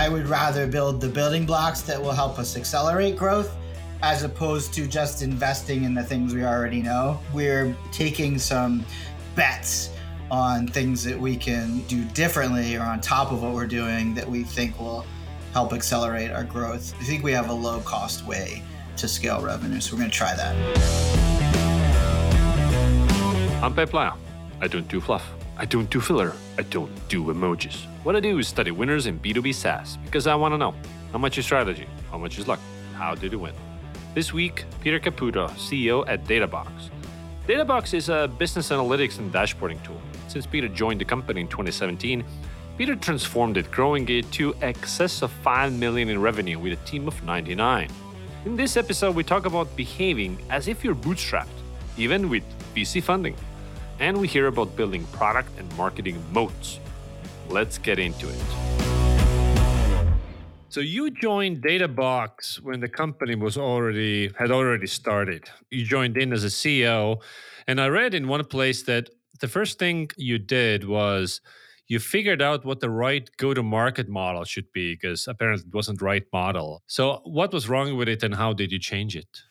I would rather build the building blocks that will help us accelerate growth as opposed to just investing in the things we already know. We're taking some bets on things that we can do differently or on top of what we're doing that we think will help accelerate our growth. I think we have a low cost way to scale revenue, so we're going to try that. I'm Peep Laja. I don't do fluff. I don't do filler. I don't do emojis. What I do is study winners in B2B SaaS because I want to know how much is strategy, how much is luck, how did you win? This week, Peter Caputa, CEO at Databox. Databox is a business analytics and dashboarding tool. Since Peter joined the company in 2017, Peter transformed it, growing it to excess of 5 million in revenue with a team of 99. In this episode, we talk about behaving as if you're bootstrapped, even with VC funding. And we hear about building product and marketing moats. Let's get into it. So you joined Databox when the company was already had already started. You joined in as a CEO, and I read in one place that the first thing you did was you figured out what the right go-to-market model should be because apparently it wasn't the right model. So what was wrong with it, and how did you change it?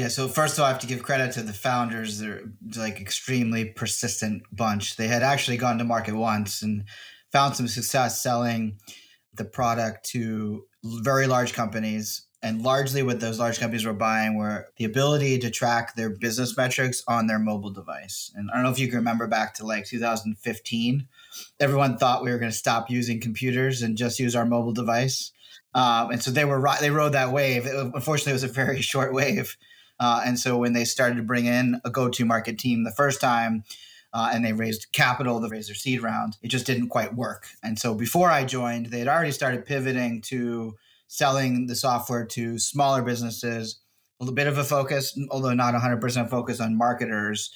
Yeah, so first of all, I have to give credit to the founders. They're like extremely persistent bunch. They had actually gone to market once and found some success selling the product to very large companies. And largely what those large companies were buying were the ability to track their business metrics on their mobile device. And I don't know if you can remember back to like 2015, everyone thought we were going to stop using computers and just use our mobile device. Um, and so they were they rode that wave. It, unfortunately, it was a very short wave. Uh, and so when they started to bring in a go-to market team the first time, uh, and they raised capital to raise their seed round. It just didn't quite work. And so before I joined, they had already started pivoting to selling the software to smaller businesses, a little bit of a focus, although not 100% focus on marketers.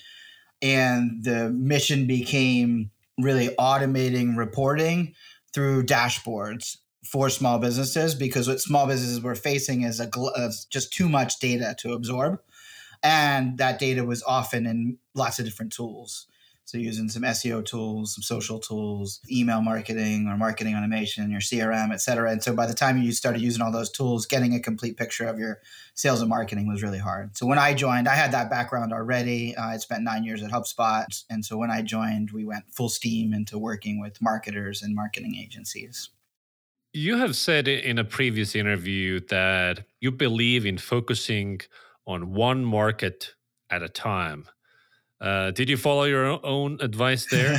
And the mission became really automating reporting through dashboards for small businesses because what small businesses were facing is a gl- just too much data to absorb and that data was often in lots of different tools so using some SEO tools, some social tools, email marketing or marketing automation, your CRM, et cetera. And so by the time you started using all those tools, getting a complete picture of your sales and marketing was really hard. So when I joined, I had that background already. Uh, I spent nine years at HubSpot. And so when I joined, we went full steam into working with marketers and marketing agencies. You have said in a previous interview that you believe in focusing on one market at a time uh, did you follow your own advice there?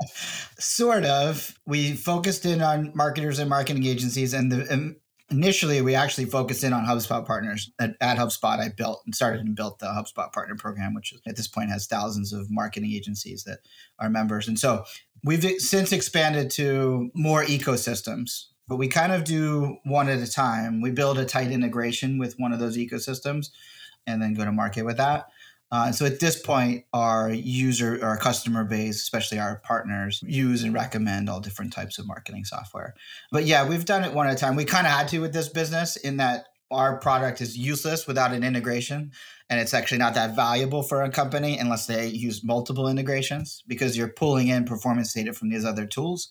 sort of. We focused in on marketers and marketing agencies, and the, initially we actually focused in on HubSpot partners. At, at, HubSpot, I built and started and built the HubSpot Partner Program, which at this point has thousands of marketing agencies that are members. And so we've since expanded to more ecosystems. But we kind of do one at a time. We build a tight integration with one of those ecosystems and then go to market with that. Uh, so at this point, our user, our customer base, especially our partners, use and recommend all different types of marketing software. But yeah, we've done it one at a time. We kind of had to with this business in that our product is useless without an integration and it's actually not that valuable for a company unless they use multiple integrations because you're pulling in performance data from these other tools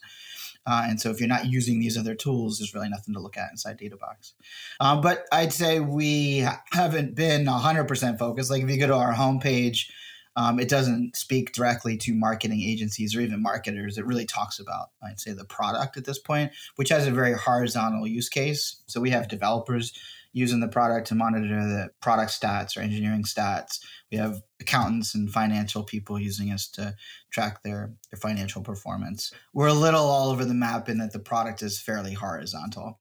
uh, and so if you're not using these other tools, there's really nothing to look at inside Databox. Um, but I'd say we haven't been 100% focused. Like if you go to our homepage, um, it doesn't speak directly to marketing agencies or even marketers. It really talks about, I'd say, the product at this point, which has a very horizontal use case. So we have developers using the product to monitor the product stats or engineering stats. We have accountants and financial people using us to track their, their financial performance. We're a little all over the map in that the product is fairly horizontal.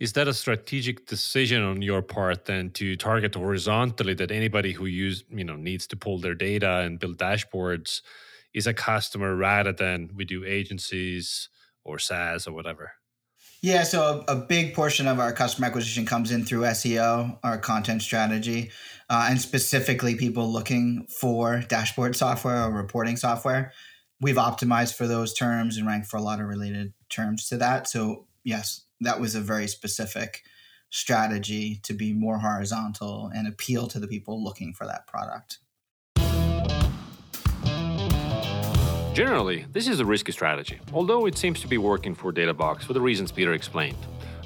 Is that a strategic decision on your part then to target horizontally that anybody who use you know needs to pull their data and build dashboards is a customer rather than we do agencies or SaaS or whatever? Yeah, so a, a, big portion of our customer acquisition comes in through SEO, our content strategy, uh, and specifically people looking for dashboard software or reporting software. We've optimized for those terms and ranked for a lot of related terms to that. So, yes, that was a very specific strategy to be more horizontal and appeal to the people looking for that product. Generally, this is a risky strategy, although it seems to be working for Databox for the reasons Peter explained.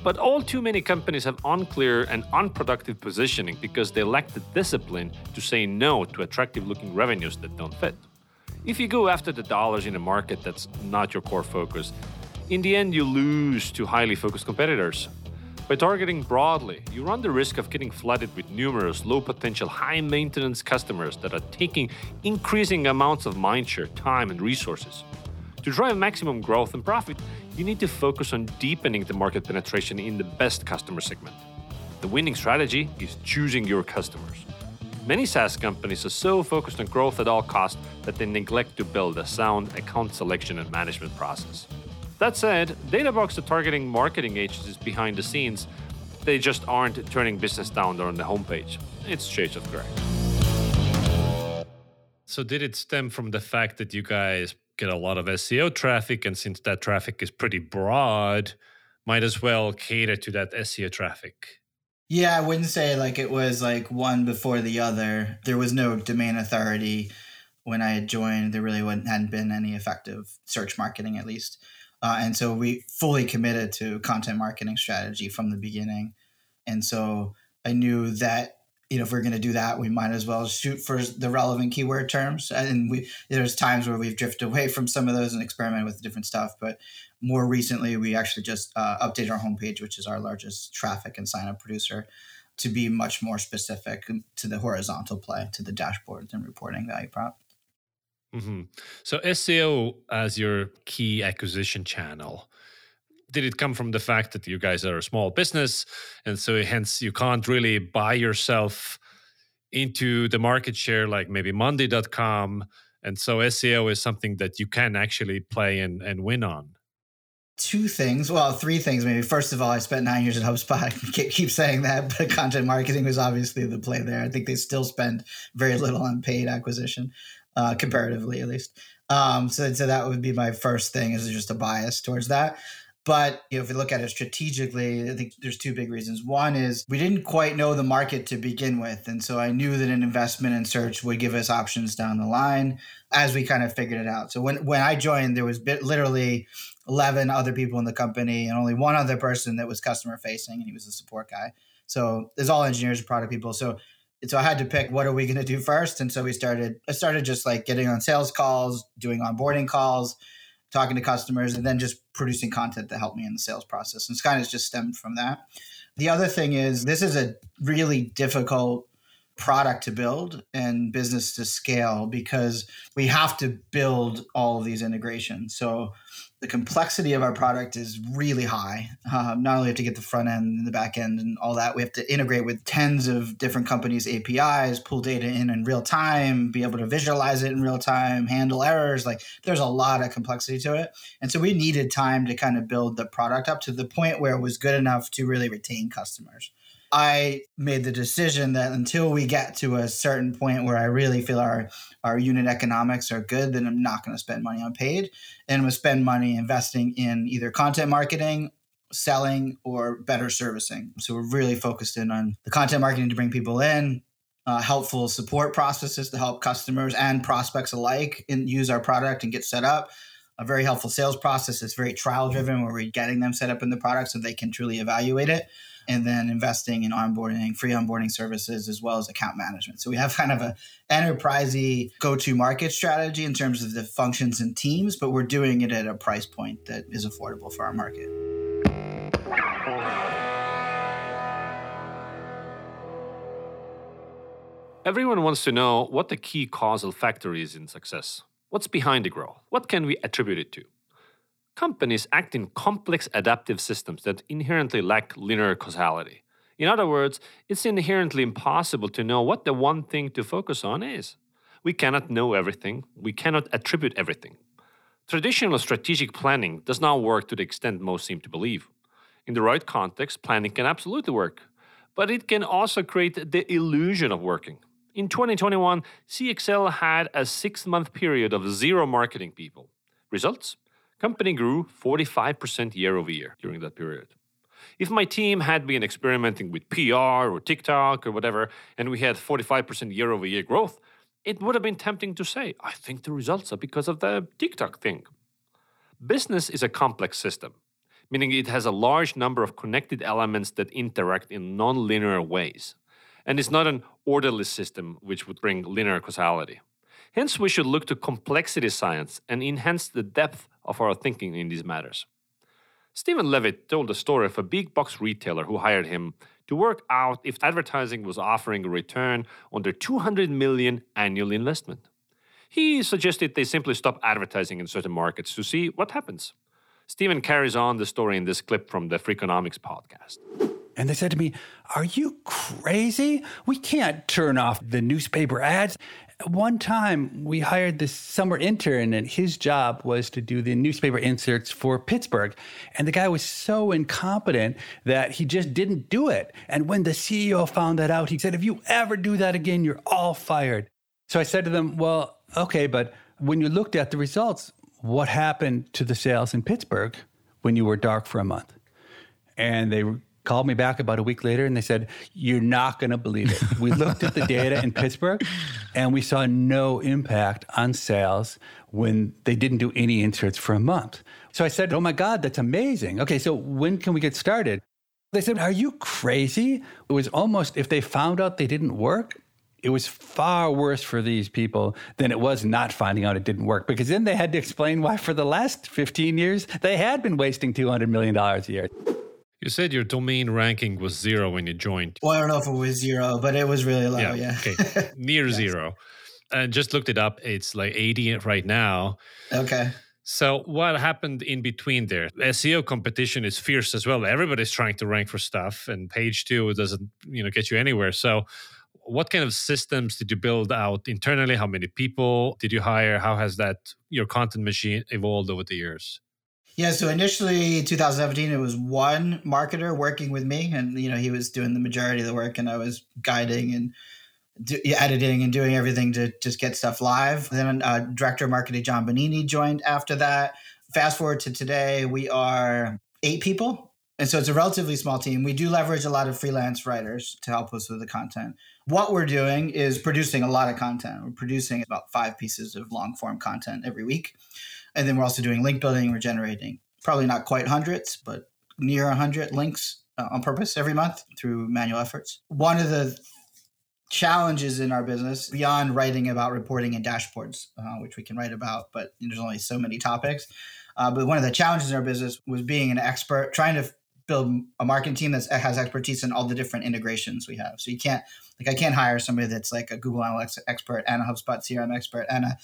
But all too many companies have unclear and unproductive positioning because they lack the discipline to say no to attractive looking revenues that don't fit. If you go after the dollars in a market that's not your core focus, in the end you lose to highly focused competitors. By targeting broadly, you run the risk of getting flooded with numerous low potential, high maintenance customers that are taking increasing amounts of mindshare, time, and resources. To drive maximum growth and profit, you need to focus on deepening the market penetration in the best customer segment. The winning strategy is choosing your customers. Many SaaS companies are so focused on growth at all costs that they neglect to build a sound account selection and management process. That said, Databox are targeting marketing agencies behind the scenes. They just aren't turning business down on the homepage. It's shades of gray. So, did it stem from the fact that you guys get a lot of SEO traffic, and since that traffic is pretty broad, might as well cater to that SEO traffic? Yeah, I wouldn't say like it was like one before the other. There was no domain authority when I had joined. There really hadn't been any effective search marketing, at least. Uh, and so we fully committed to content marketing strategy from the beginning. And so I knew that you know if we're going to do that, we might as well shoot for the relevant keyword terms. And we there's times where we've drifted away from some of those and experimented with different stuff. But more recently, we actually just uh, updated our homepage, which is our largest traffic and sign up producer, to be much more specific to the horizontal play, to the dashboards and reporting value prop. Mm-hmm. So SEO as your key acquisition channel. Did it come from the fact that you guys are a small business, and so hence you can't really buy yourself into the market share like maybe Monday.com, and so SEO is something that you can actually play and, and win on? two things. Well, three things maybe. First of all, I spent nine years at HubSpot. I keep saying that, but content marketing was obviously the play there. I think they still spend very little on paid acquisition, uh, comparatively at least. Um, so, so that would be my first thing is just a bias towards that. But you know, if you look at it strategically, I think there's two big reasons. One is we didn't quite know the market to begin with, and so I knew that an investment in search would give us options down the line as we kind of figured it out. So when when I joined, there was bit, literally 11 other people in the company and only one other person that was customer facing and he was a support guy so there's all engineers and product people so so i had to pick what are we going to do first. And so we started i started just like getting on sales calls doing onboarding calls talking to customers and then just producing content to help me in the sales process. And it's kind of just stemmed from that. The other thing is this is a really difficult product to build and business to scale because we have to build all of these integrations. So the complexity of our product is really high. Uh, not only have to get the front end and the back end and all that, we have to integrate with tens of different companies' APIs, pull data in in real time, be able to visualize it in real time, handle errors. Like there's a lot of complexity to it. And so we needed time to kind of build the product up to the point where it was good enough to really retain customers. I made the decision that until we get to a certain point where I really feel our our unit economics are good, then I'm not going to spend money on paid, and I'm going to spend money investing in either content marketing, selling, or better servicing. So we're really focused in on the content marketing to bring people in, uh, helpful support processes to help customers and prospects alike and use our product and get set up. A very helpful sales process. It's very trial driven, where we're getting them set up in the product so they can truly evaluate it and then investing in onboarding, free onboarding services, as well as account management. So we have kind of a enterprisey go-to-market strategy in terms of the functions and teams, but we're doing it at a price point that is affordable for our market. Everyone wants to know what the key causal factor is in success. What's behind the growth? What can we attribute it to? Companies act in complex adaptive systems that inherently lack linear causality. In other words, it's inherently impossible to know what the one thing to focus on is. We cannot know everything, we cannot attribute everything. Traditional strategic planning does not work to the extent most seem to believe. In the right context, planning can absolutely work, but it can also create the illusion of working. In 2021, CXL had a six month period of zero marketing people. Results? Company grew 45% year over year during that period. If my team had been experimenting with PR or TikTok or whatever, and we had 45% year over year growth, it would have been tempting to say, I think the results are because of the TikTok thing. Business is a complex system. meaning it has a large number of connected elements that interact in non-linear ways. And it's not an orderly system which would bring linear causality. Hence, we should look to complexity science and enhance the depth of our thinking in these matters. Steven Levitt told the story of a big box retailer who hired him to work out if advertising was offering a return on their 200 million annual investment. He suggested they simply stop advertising in certain markets to see what happens. Steven carries on the story in this clip from the Freakonomics podcast. And they said to me, Are you crazy? We can't turn off the newspaper ads. One time we hired this summer intern, and his job was to do the newspaper inserts for Pittsburgh. And the guy was so incompetent that he just didn't do it. And when the CEO found that out, he said, If you ever do that again, you're all fired. So I said to them, Well, okay, but when you looked at the results, what happened to the sales in Pittsburgh when you were dark for a month? And they called me back about a week later and they said, You're not going to believe it. We looked at the data in Pittsburgh and we saw no impact on sales when they didn't do any inserts for a month. So I said, Oh my God, that's amazing. Okay, so when can we get started? They said, Are you crazy? It was almost if they found out they didn't work, it was far worse for these people than it was not finding out it didn't work because then they had to explain why for the last 15 years they had been wasting $200 million a year. You said your domain ranking was zero when you joined. Well, I don't know if it was zero, but it was really low. Yeah. yeah. Okay. Near yes. zero. And just looked it up. It's like 80 right now. Okay. So what happened in between there? SEO competition is fierce as well. Everybody's trying to rank for stuff, and page two doesn't, you know, get you anywhere. So what kind of systems did you build out internally? How many people did you hire? How has that your content machine evolved over the years? Yeah, so initially 2017, it was one marketer working with me, and you know he was doing the majority of the work, and I was guiding and do, editing and doing everything to just get stuff live. Then uh, director of marketing John Bonini joined after that. Fast forward to today, we are eight people, and so it's a relatively small team. We do leverage a lot of freelance writers to help us with the content. What we're doing is producing a lot of content. We're producing about five pieces of long form content every week. And then we're also doing link building. We're generating probably not quite hundreds, but near 100 links uh, on purpose every month through manual efforts. One of the challenges in our business beyond writing about reporting and dashboards, uh, which we can write about, but there's only so many topics. Uh, but one of the challenges in our business was being an expert, trying to build a marketing team that has expertise in all the different integrations we have. So you can't, like, I can't hire somebody that's like a Google Analytics expert and a HubSpot CRM expert and a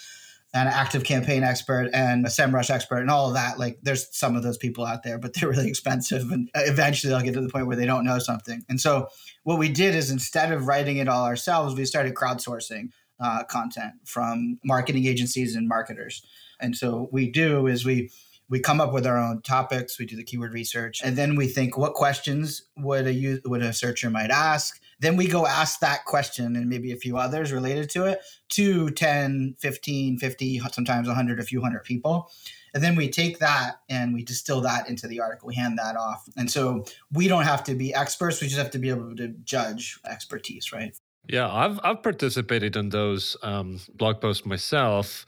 an ActiveCampaign expert and a SEMrush expert and all of that. Like there's some of those people out there, but they're really expensive. And eventually they'll get to the point where they don't know something. And so what we did is instead of writing it all ourselves, we started crowdsourcing uh, content from marketing agencies and marketers. And so we do is we we come up with our own topics, we do the keyword research, and then we think what questions would a user, would a searcher might ask then we go ask that question and maybe a few others related to it to 10, 15, 50, sometimes 100, a few hundred people. And then we take that and we distill that into the article. We hand that off. And so we don't have to be experts. We just have to be able to judge expertise, right? Yeah, I've, I've participated in those um, blog posts myself.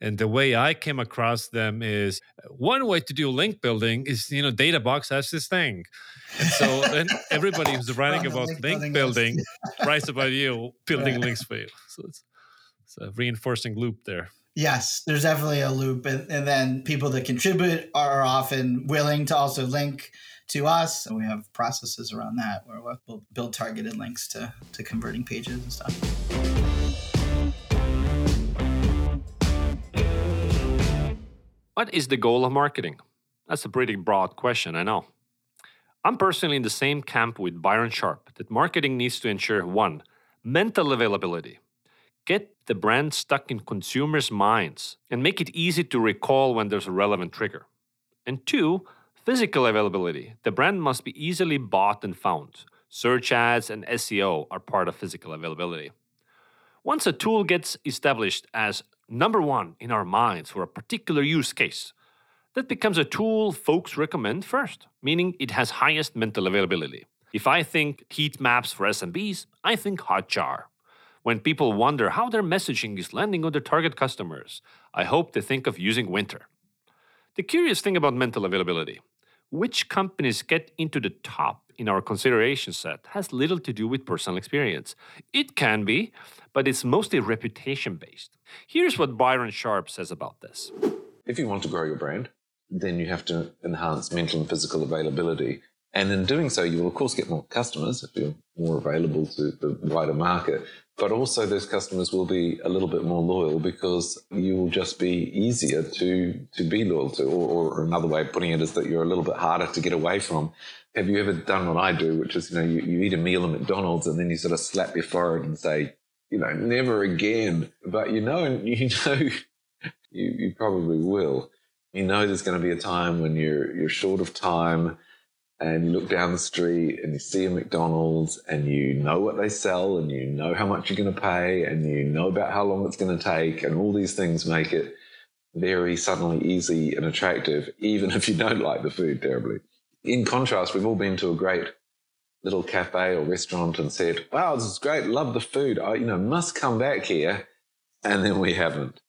And the way I came across them is one way to do link building is, you know, Databox has this thing. And so then everybody who's writing about link, link building writes about you building right. links for you. So it's, it's a reinforcing loop there. Yes, there's definitely a loop. And, and then people that contribute are often willing to also link to us. And we have processes around that where we'll build targeted links to, to converting pages and stuff. What is the goal of marketing? That's a pretty broad question, I know. I'm personally in the same camp with Byron Sharp that marketing needs to ensure one, mental availability. Get the brand stuck in consumers' minds and make it easy to recall when there's a relevant trigger. And two, physical availability. The brand must be easily bought and found. Search ads and SEO are part of physical availability. Once a tool gets established as number one in our minds for a particular use case. That becomes a tool folks recommend first, meaning it has highest mental availability. If I think heat maps for SMBs, I think Hotjar. When people wonder how their messaging is landing on their target customers, I hope they think of using Wynter. The curious thing about mental availability which companies get into the top in our consideration set has little to do with personal experience. It can be, but it's mostly reputation based. Here's what Byron Sharp says about this. If you want to grow your brand, then you have to enhance mental and physical availability. And in doing so, you will, of course, get more customers if you're more available to the wider market. But also, those customers will be a little bit more loyal because you will just be easier to, to be loyal to. Or, or another way of putting it is that you're a little bit harder to get away from have you ever done what I do, which is, you know, you, you eat a meal at McDonald's and then you sort of slap your forehead and say, you know, never again. But you know, you know, you, you probably will. You know, there's going to be a time when you're, you're short of time and you look down the street and you see a McDonald's and you know what they sell and you know how much you're going to pay and you know about how long it's going to take and all these things make it very suddenly easy and attractive, even if you don't like the food terribly in contrast, we've all been to a great little cafe or restaurant and said, wow, this is great. Love the food. I, you know, must come back here. And then we haven't.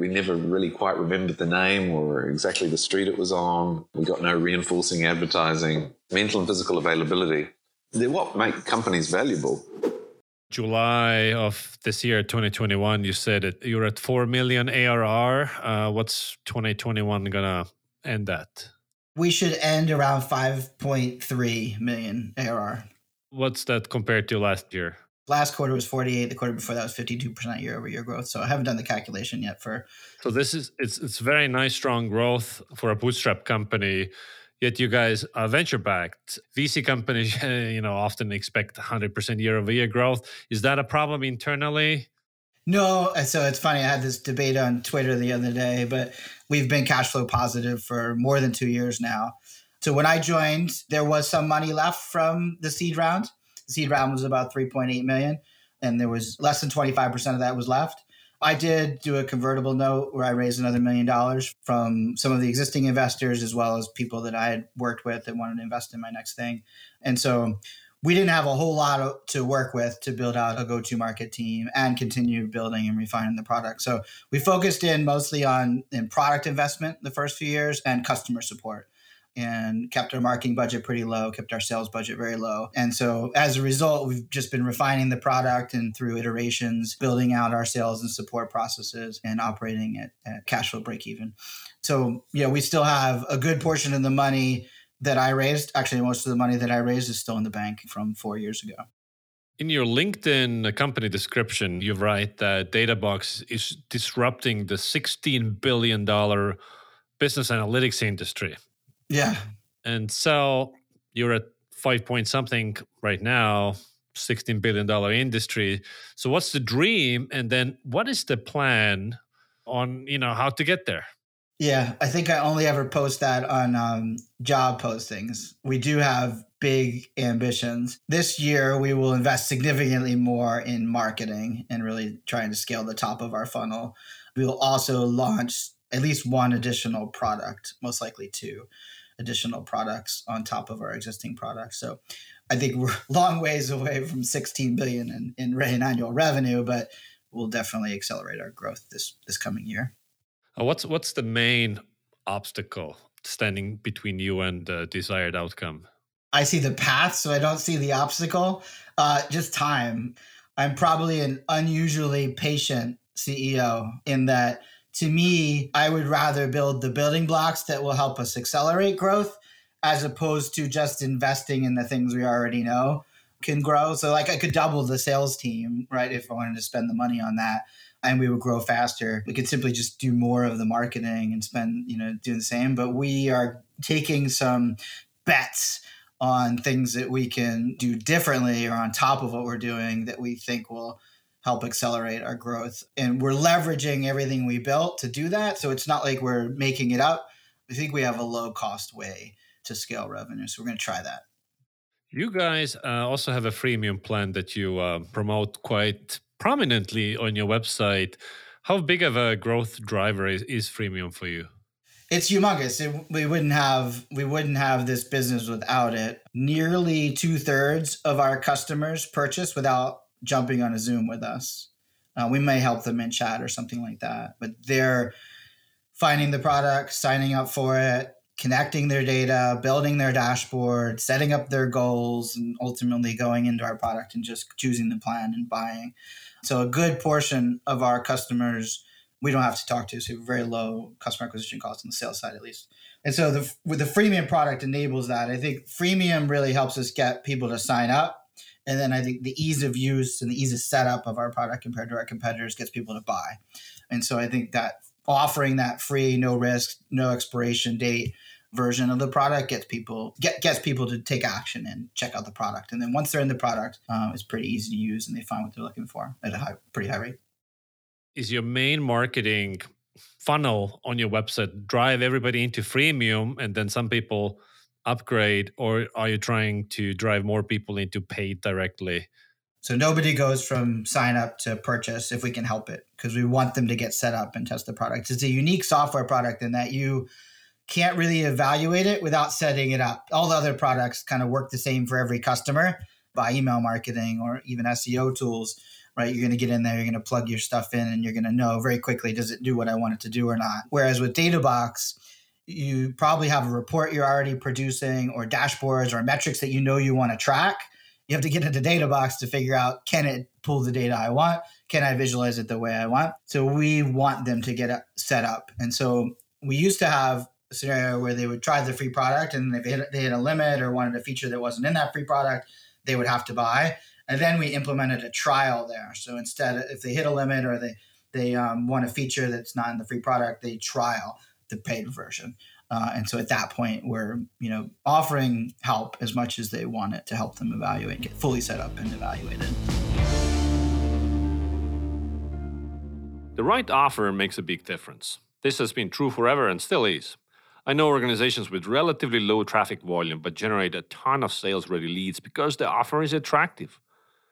We never really quite remembered the name or exactly the street it was on. We got no reinforcing advertising, mental and physical availability. They're what make companies valuable. July of this year, 2021, you said it, you're at 4 million ARR. Uh, what's 2021 going to end at? we should end around 5.3 million ARR. What's that compared to last year? Last quarter was 48. The quarter before that was 52% year over year growth. So I haven't done the calculation yet for. So this is it's it's very nice strong growth for a bootstrap company. Yet you guys are venture backed. VC companies, you know, often expect 100% year over year growth. Is that a problem internally? No, so it's funny. I had this debate on Twitter the other day, but we've been cash flow positive for more than two years now. So when I joined, there was some money left from the seed round. Seed round was about 3.8 million, and there was less than 25% of that was left. I did do a convertible note where I raised another million dollars from some of the existing investors as well as people that I had worked with that wanted to invest in my next thing. And so we didn't have a whole lot to work with to build out a go-to market team and continue building and refining the product. So we focused in mostly on in product investment the first few years and customer support and kept our marketing budget pretty low, kept our sales budget very low. And so as a result, we've just been refining the product and through iterations, building out our sales and support processes and operating at, at cash flow break even. So, yeah, we still have a good portion of the money that I raised, actually, most of the money that I raised is still in the bank from four years ago. In your LinkedIn company description, you write that Databox is disrupting the $16 billion business analytics industry. Yeah. And so you're at five point something right now, $16 billion industry. So what's the dream? And then what is the plan on, you know, how to get there? Yeah, I think I only ever post that on um, job postings. We do have big ambitions. This year, we will invest significantly more in marketing and really trying to scale the top of our funnel. We will also launch at least one additional product, most likely two additional products on top of our existing products. So I think we're long ways away from 16 billion in, in, in annual revenue, but we'll definitely accelerate our growth this this coming year. Uh, what's what's the main obstacle standing between you and the desired outcome? I see the path, so I don't see the obstacle. Uh, just time. I'm probably an unusually patient CEO in that to me, I would rather build the building blocks that will help us accelerate growth as opposed to just investing in the things we already know can grow. So, like, I could double the sales team, right, if I wanted to spend the money on that and we would grow faster. We could simply just do more of the marketing and spend, you know, do the same. But we are taking some bets on things that we can do differently or on top of what we're doing that we think will help accelerate our growth. And we're leveraging everything we built to do that. So it's not like we're making it up. We think we have a low cost way to scale revenue. So we're going to try that. You guys uh, also have a freemium plan that you uh, promote quite prominently on your website. How big of a growth driver is, is freemium for you? It's humongous. It, we wouldn't have we wouldn't have this business without it. Nearly two thirds of our customers purchase without jumping on a Zoom with us. Uh, we may help them in chat or something like that, but they're finding the product, signing up for it, connecting their data, building their dashboard, setting up their goals, and ultimately going into our product and just choosing the plan and buying. So a good portion of our customers we don't have to talk to, so very low customer acquisition costs on the sales side at least. And so the with the freemium product enables that. I think freemium really helps us get people to sign up. And then I think the ease of use and the ease of setup of our product compared to our competitors gets people to buy. And so I think that offering that free, no risk, no expiration date version of the product gets people get, gets people to take action and check out the product. And then once they're in the product, uh, it's pretty easy to use and they find what they're looking for at a high, pretty high rate. Is your main marketing funnel on your website drive everybody into freemium and then some people upgrade, or are you trying to drive more people into paid directly? So nobody goes from sign up to purchase if we can help it because we want them to get set up and test the product. It's a unique software product in that you can't really evaluate it without setting it up. All the other products kind of work the same for every customer by email marketing or even SEO tools, right? You're going to get in there, you're going to plug your stuff in, and you're going to know very quickly does it do what I want it to do or not. Whereas with DataBox, you probably have a report you're already producing or dashboards or metrics that you know you want to track you have to get into DataBox to figure out can it pull the data I want? Can I visualize it the way I want? So we want them to get set up. And so we used to have a scenario where they would try the free product and if they hit, they hit a limit or wanted a feature that wasn't in that free product, they would have to buy. And then we implemented a trial there. So instead, if they hit a limit or they, they um, want a feature that's not in the free product, they trial the paid version. Uh, and so at that point, we're you know offering help as much as they want it to help them evaluate, get fully set up and evaluated. The right offer makes a big difference. This has been true forever and still is. I know organizations with relatively low traffic volume but generate a ton of sales ready leads because the offer is attractive.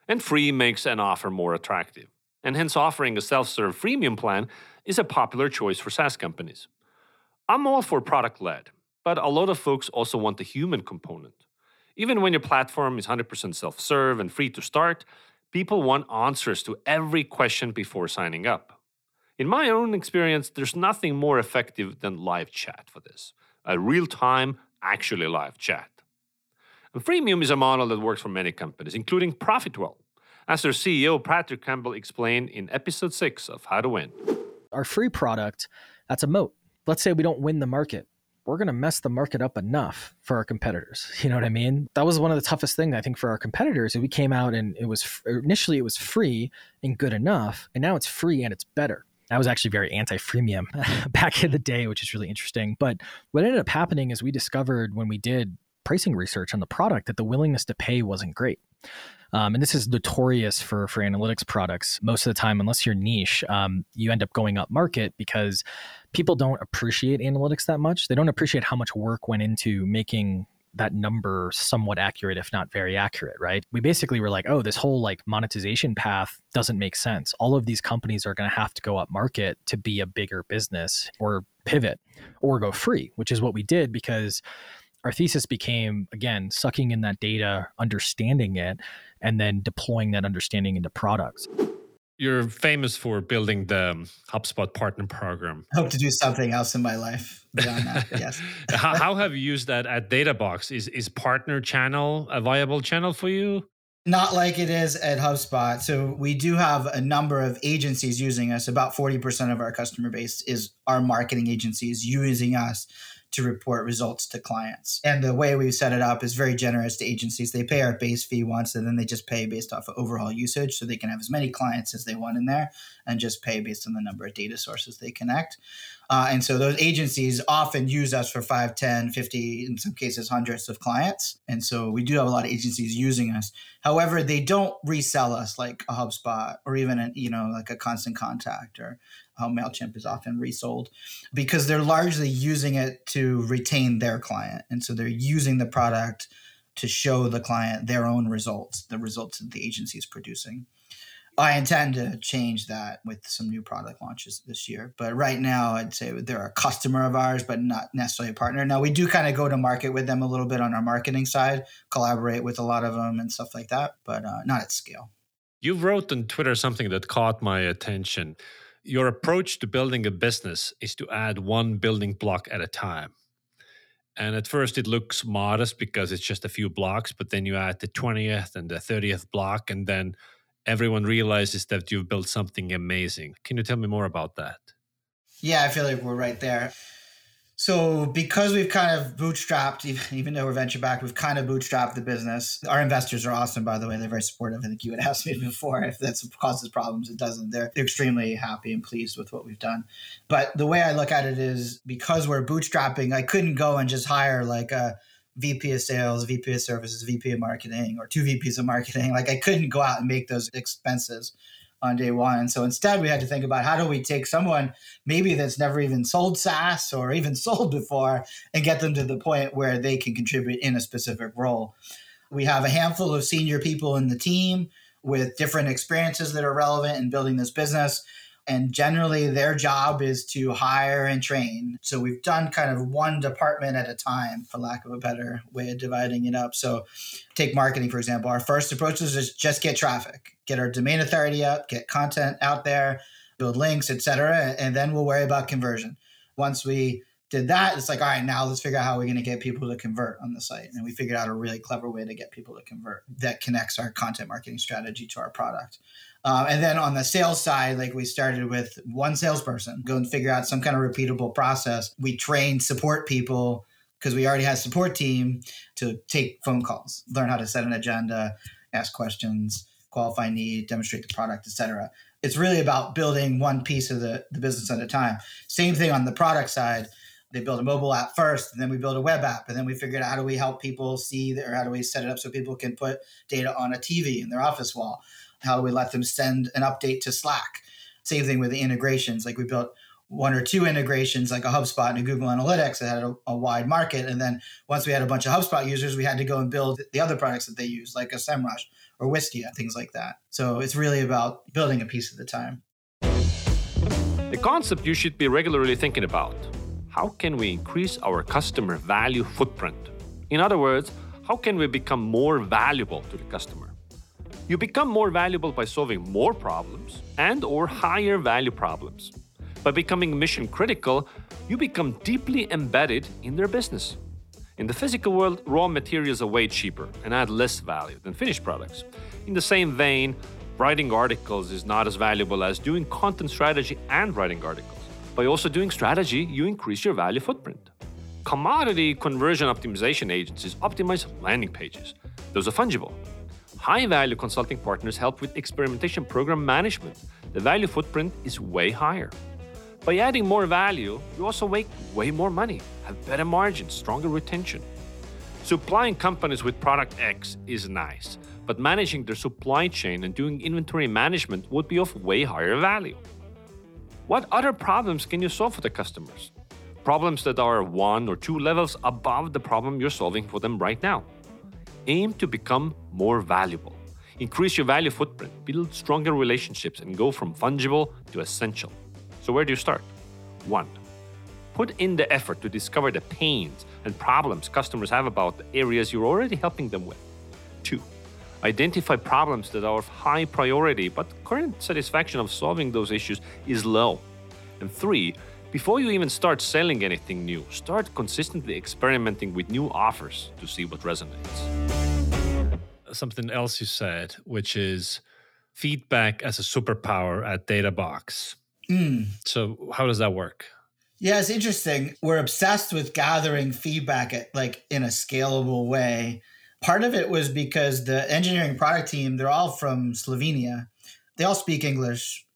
And free makes an offer more attractive. And hence, offering a self serve freemium plan is a popular choice for SaaS companies. I'm all for product led, but a lot of folks also want the human component. Even when your platform is 100% self serve and free to start, people want answers to every question before signing up. In my own experience, there's nothing more effective than live chat for this a real time, actually live chat. And freemium is a model that works for many companies, including Profitwell, as their CEO Patrick Campbell explained in episode 6 of How to Win. Our free product, that's a moat let's say we don't win the market we're going to mess the market up enough for our competitors. You know what I mean? That was one of the toughest things I think for our competitors. We came out and it was initially it was free and good enough, and now it's free and it's better. I was actually very anti-freemium back in the day, which is really interesting. But what ended up happening is we discovered when we did pricing research on the product that the willingness to pay wasn't great. Um, and this is notorious for for analytics products. Most of the time, unless you're niche, um, you end up going up market because people don't appreciate analytics that much. They don't appreciate how much work went into making that number somewhat accurate if not very accurate right? We basically were like oh this whole like monetization path doesn't make sense. All of these companies are going to have to go up market to be a bigger business or pivot or go free which is what we did because our thesis became again sucking in that data understanding it and then deploying that understanding into products you're famous for building the um, HubSpot partner program. I hope to do something else in my life beyond that. yes. how, how have you used that at DataBox? Is is partner channel a viable channel for you? Not like it is at HubSpot. So we do have a number of agencies using us. About 40% of our customer base is our marketing agencies using us to report results to clients. And the way we've set it up is very generous to agencies. They pay our base fee once and then they just pay based off of overall usage. So they can have as many clients as they want in there and just pay based on the number of data sources they connect. Uh, and so those agencies often use us for 5, 10, 50, in some cases, hundreds of clients. And so we do have a lot of agencies using us. However, they don't resell us like a HubSpot or even, a, you know, like a Constant Contact or how MailChimp is often resold because they're largely using it to retain their client. And so they're using the product to show the client their own results, the results that the agency is producing. I intend to change that with some new product launches this year. But right now, I'd say they're a customer of ours, but not necessarily a partner. Now, we do kind of go to market with them a little bit on our marketing side, collaborate with a lot of them and stuff like that, but uh, not at scale. You wrote on Twitter something that caught my attention your approach to building a business is to add one building block at a time. And at first, it looks modest because it's just a few blocks, but then you add the 20th and the 30th block, and then everyone realizes that you've built something amazing. Can you tell me more about that? Yeah, I feel like we're right there. So, because we've kind of bootstrapped, even though we're venture back, we've kind of bootstrapped the business. Our investors are awesome, by the way. They're very supportive. I think you had asked me before if that causes problems. It doesn't. They're extremely happy and pleased with what we've done. But the way I look at it is because we're bootstrapping, I couldn't go and just hire like a VP of sales, VP of services, VP of marketing, or two VPs of marketing. Like I couldn't go out and make those expenses on day one. And So instead, we had to think about how do we take someone maybe that's never even sold SaaS or even sold before and get them to the point where they can contribute in a specific role. We have a handful of senior people in the team with different experiences that are relevant in building this business. And generally, their job is to hire and train. So we've done kind of one department at a time, for lack of a better way of dividing it up. So, take marketing, for example. Our first approach is just get traffic, get our domain authority up, get content out there, build links, etc. And then we'll worry about conversion. Once we did that, it's like, all right, now let's figure out how we're going to get people to convert on the site. And we figured out a really clever way to get people to convert that connects our content marketing strategy to our product. Um, and then on the sales side, like we started with one salesperson, go and figure out some kind of repeatable process. We trained support people because we already had a support team to take phone calls, learn how to set an agenda, ask questions, qualify need, demonstrate the product, etc. It's really about building one piece of the, the business at a time. Same thing on the product side. They build a mobile app first, and then we build a web app, and then we figured out how do we help people see, or how do we set it up so people can put data on a TV in their office wall how do we let them send an update to Slack? Same thing with the integrations. Like we built one or two integrations, like a HubSpot and a Google Analytics that had a, a, wide market. And then once we had a bunch of HubSpot users, we had to go and build the other products that they use, like a SEMrush or Wistia, things like that. So it's really about building a piece at a time. The concept you should be regularly thinking about. How can we increase our customer value footprint? In other words, how can we become more valuable to the customer? You become more valuable by solving more problems and or higher value problems. By becoming mission critical, you become deeply embedded in their business. In the physical world, raw materials are way cheaper and add less value than finished products. In the same vein, writing articles is not as valuable as doing content strategy and writing articles. By also doing strategy, you increase your value footprint. Commodity conversion optimization agencies optimize landing pages. Those are fungible. High value consulting partners help with experimentation program management. The value footprint is way higher. By adding more value, you also make way more money, have better margins, stronger retention. Supplying companies with product X is nice, but managing their supply chain and doing inventory management would be of way higher value. What other problems can you solve for the customers? Problems that are one or two levels above the problem you're solving for them right now aim to become more valuable. Increase your value footprint, build stronger relationships, and go from fungible to essential. So, where do you start? One, put in the effort to discover the pains and problems customers have about the areas you're already helping them with. Two, identify problems that are of high priority, but current satisfaction of solving those issues is low. And three, before you even start selling anything new, start consistently experimenting with new offers to see what resonates. Something else you said, which is feedback as a superpower at Databox. Mm. So, how does that work? Yeah, it's interesting. We're obsessed with gathering feedback at like in a scalable way. Part of it was because the engineering product team, they're all from Slovenia. They all speak English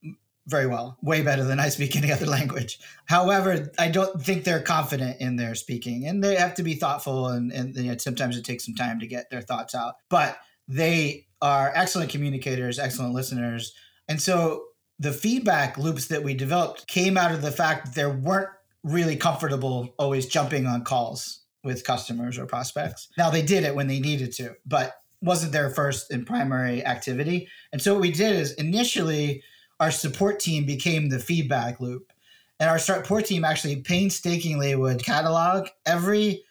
very well, way better than I speak any other language. However, I don't think they're confident in their speaking, and they have to be thoughtful, and, and you know, sometimes it takes some time to get their thoughts out. But they are excellent communicators, excellent listeners, and so the feedback loops that we developed came out of the fact that they weren't really comfortable always jumping on calls with customers or prospects. Now they did it when they needed to, but wasn't their first and primary activity. And so what we did is initially our support team became the feedback loop. And our support team actually painstakingly would catalog every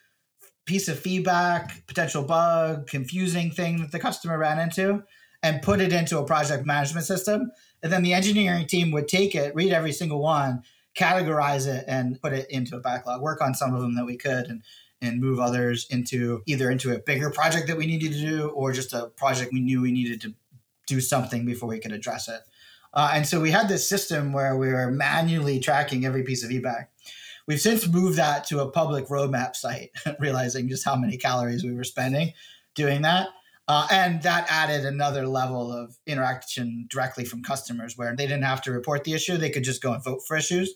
piece of feedback, potential bug, confusing thing that the customer ran into, and put it into a project management system. And then the engineering team would take it, read every single one, categorize it, and put it into a backlog, work on some of them that we could, and and move others into either into a bigger project that we needed to do or just a project we knew we needed to do something before we could address it. Uh, and so we had this system where we were manually tracking every piece of feedback. We've since moved that to a public roadmap site, realizing just how many calories we were spending doing that. Uh, and that added another level of interaction directly from customers where they didn't have to report the issue. They could just go and vote for issues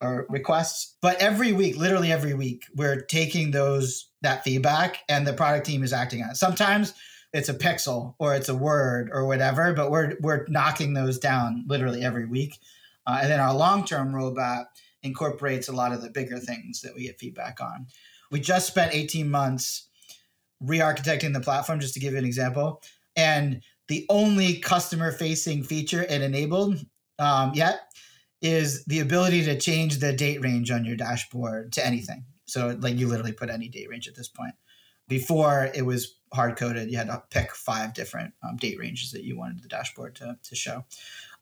or requests. But every week, literally every week, we're taking those that feedback and the product team is acting on it. Sometimes it's a pixel or it's a word or whatever, but we're we're knocking those down literally every week. Uh, and then our long-term roadmap incorporates a lot of the bigger things that we get feedback on. We just spent 18 months re-architecting the platform, just to give you an example. And the only customer-facing feature it enabled um, yet is the ability to change the date range on your dashboard to anything. So, like, you literally put any date range at this point. Before it was hard coded, you had to pick five different um, date ranges that you wanted the dashboard to, to show.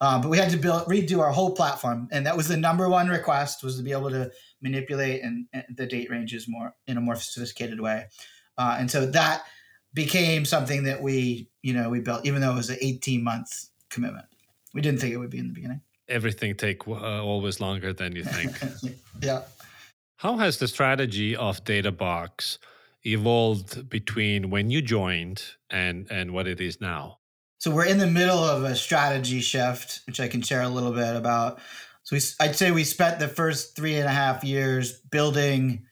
Um, but we had to build redo our whole platform, and that was the number one request was to be able to manipulate and, and the date ranges more in a more sophisticated way. Uh, and so that became something that we, you know, we built, even though it was an 18 month commitment. We didn't think it would be in the beginning. Everything take uh, always longer than you think. yeah. How has the strategy of DataBox evolved between when you joined and and what it is now? So we're in the middle of a strategy shift, which I can share a little bit about. So we, I'd say we spent the first three and a half years building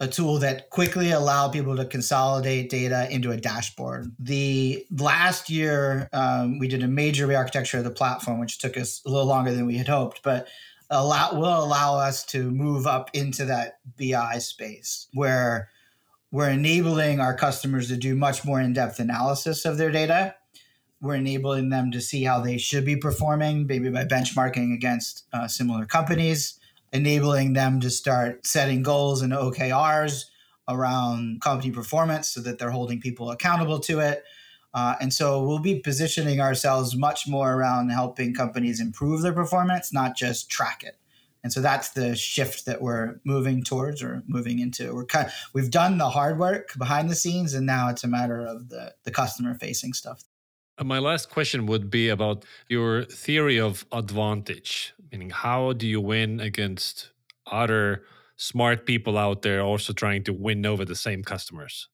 a tool that quickly allowed people to consolidate data into a dashboard. The last year, um, we did a major rearchitecture of the platform, which took us a little longer than we had hoped, but allow will allow us to move up into that BI space where we're enabling our customers to do much more in-depth analysis of their data. We're enabling them to see how they should be performing, maybe by benchmarking against uh, similar companies, enabling them to start setting goals and OKRs around company performance so that they're holding people accountable to it. Uh, and so we'll be positioning ourselves much more around helping companies improve their performance, not just track it. And so that's the shift that we're moving towards or moving into. We're kind of, we've done the hard work behind the scenes, and now it's a matter of the, the customer facing stuff. Uh, my last question would be about your theory of advantage, meaning how do you win against other smart people out there also trying to win over the same customers?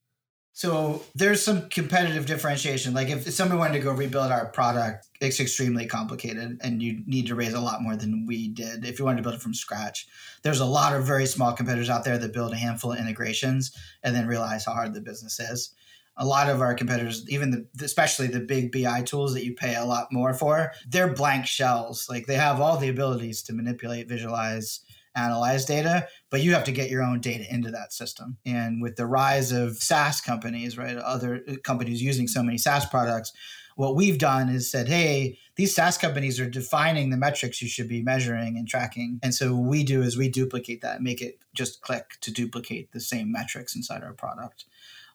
So there's some competitive differentiation. Like if somebody wanted to go rebuild our product, it's extremely complicated and you need to raise a lot more than we did if you wanted to build it from scratch. There's a lot of very small competitors out there that build a handful of integrations and then realize how hard the business is. A lot of our competitors, even the, especially the big BI tools that you pay a lot more for, they're blank shells. Like they have all the abilities to manipulate, visualize, analyze data, but you have to get your own data into that system. And with the rise of SaaS companies, right, other companies using so many SaaS products, what we've done is said, hey, these SaaS companies are defining the metrics you should be measuring and tracking. And so what we do is we duplicate that, make it just click to duplicate the same metrics inside our product.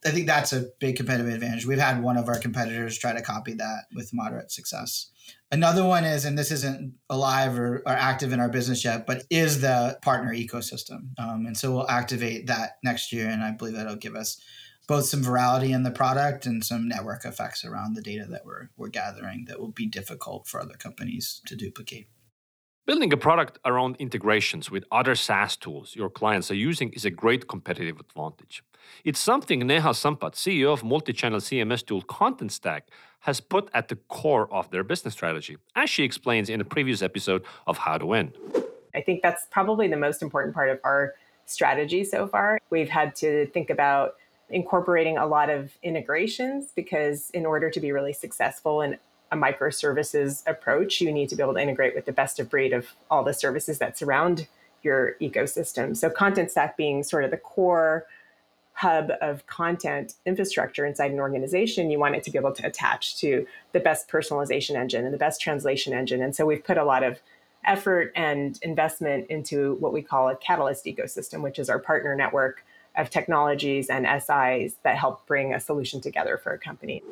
I think that's a big competitive advantage. We've had one of our competitors try to copy that with moderate success. Another one is, and this isn't alive or, or active in our business yet, but is the partner ecosystem. Um, and so we'll activate that next year. And I believe that'll give us both some virality in the product and some network effects around the data that we're, we're gathering that will be difficult for other companies to duplicate. Building a product around integrations with other SaaS tools your clients are using is a great competitive advantage. It's something Neha Sampat, CEO of multi-channel CMS tool Contentstack, has put at the core of their business strategy, as she explains in a previous episode of How to Win. I think that's probably the most important part of our strategy so far. We've had to think about incorporating a lot of integrations because in order to be really successful in a microservices approach, you need to be able to integrate with the best of breed of all the services that surround your ecosystem. So, Contentstack being sort of the core hub of content infrastructure inside an organization, you want it to be able to attach to the best personalization engine and the best translation engine. And so, we've put a lot of effort and investment into what we call a catalyst ecosystem, which is our partner network of technologies and SIs that help bring a solution together for a company.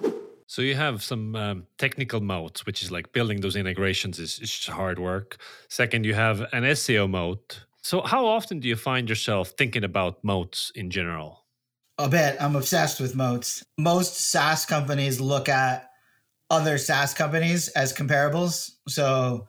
So you have some um, technical moats, which is like building those integrations is, is hard work. Second, you have an SEO moat. So how often do you find yourself thinking about moats in general? A bit. I'm obsessed with moats. Most SaaS companies look at other SaaS companies as comparables. So,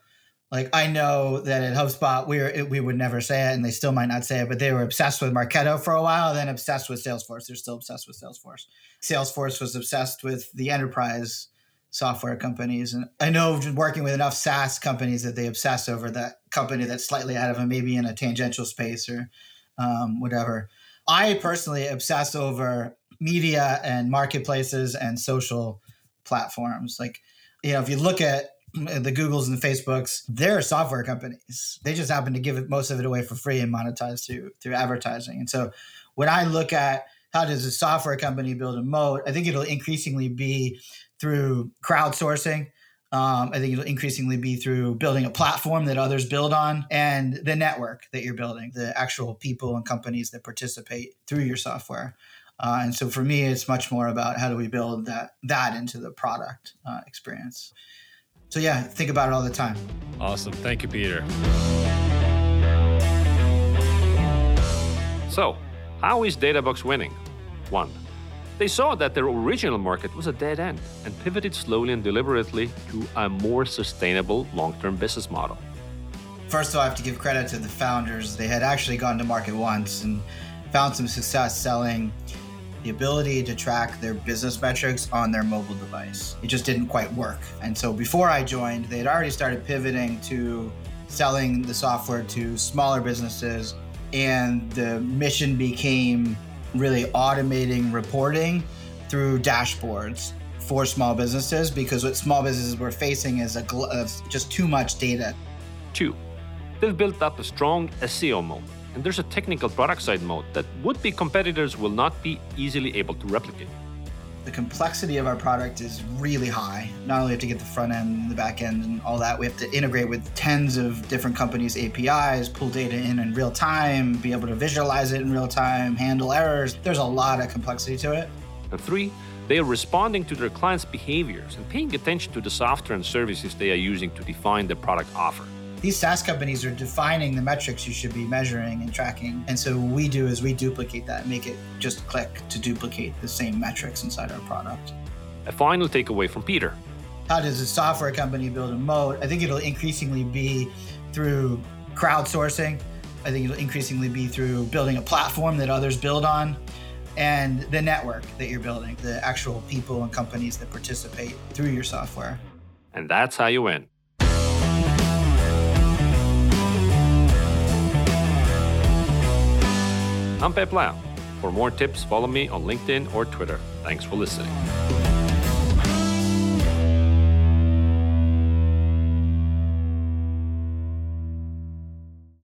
like I know that at HubSpot we were, we would never say it, and they still might not say it, but they were obsessed with Marketo for a while, then obsessed with Salesforce. They're still obsessed with Salesforce. Salesforce was obsessed with the enterprise software companies, and I know working with enough SaaS companies that they obsess over that company that's slightly out of them, maybe in a tangential space or um, whatever. I personally obsess over media and marketplaces and social platforms. Like, you know, if you look at the Googles and the Facebooks, they're software companies. They just happen to give it, most of it away for free and monetize through through advertising. And so when I look at how does a software company build a moat, I think it'll increasingly be through crowdsourcing. Um, I think it'll increasingly be through building a platform that others build on and the network that you're building, the actual people and companies that participate through your software. Uh, and so for me, it's much more about how do we build that that into the product uh, experience. So yeah, think about it all the time. Awesome. Thank you, Peter. So, how is Databox winning? One, they saw that their original market was a dead end and pivoted slowly and deliberately to a more sustainable long term business model. First of all, I have to give credit to the founders. They had actually gone to market once and found some success selling the ability to track their business metrics on their mobile device. It just didn't quite work. And so before I joined, they had already started pivoting to selling the software to smaller businesses. And the mission became really automating reporting through dashboards for small businesses because what small businesses were facing is a gl- just too much data. Two, they've built up a strong SEO moat and there's a technical product side moat that would be competitors will not be easily able to replicate. The complexity of our product is really high. Not only have to get the front end the back end and all that, we have to integrate with tens of different companies' APIs, pull data in in real time, be able to visualize it in real time, handle errors. There's a lot of complexity to it. And three, they are responding to their clients' behaviors and paying attention to the software and services they are using to define the product offer these SaaS companies are defining the metrics you should be measuring and tracking. And so what we do is we duplicate that, make it just click to duplicate the same metrics inside our product. A final takeaway from Peter. How does a software company build a moat? I think it'll increasingly be through crowdsourcing. I think it'll increasingly be through building a platform that others build on and the network that you're building, the actual people and companies that participate through your software. And that's how you win. I'm Peep Laja. For more tips, follow me on LinkedIn or Twitter. Thanks for listening.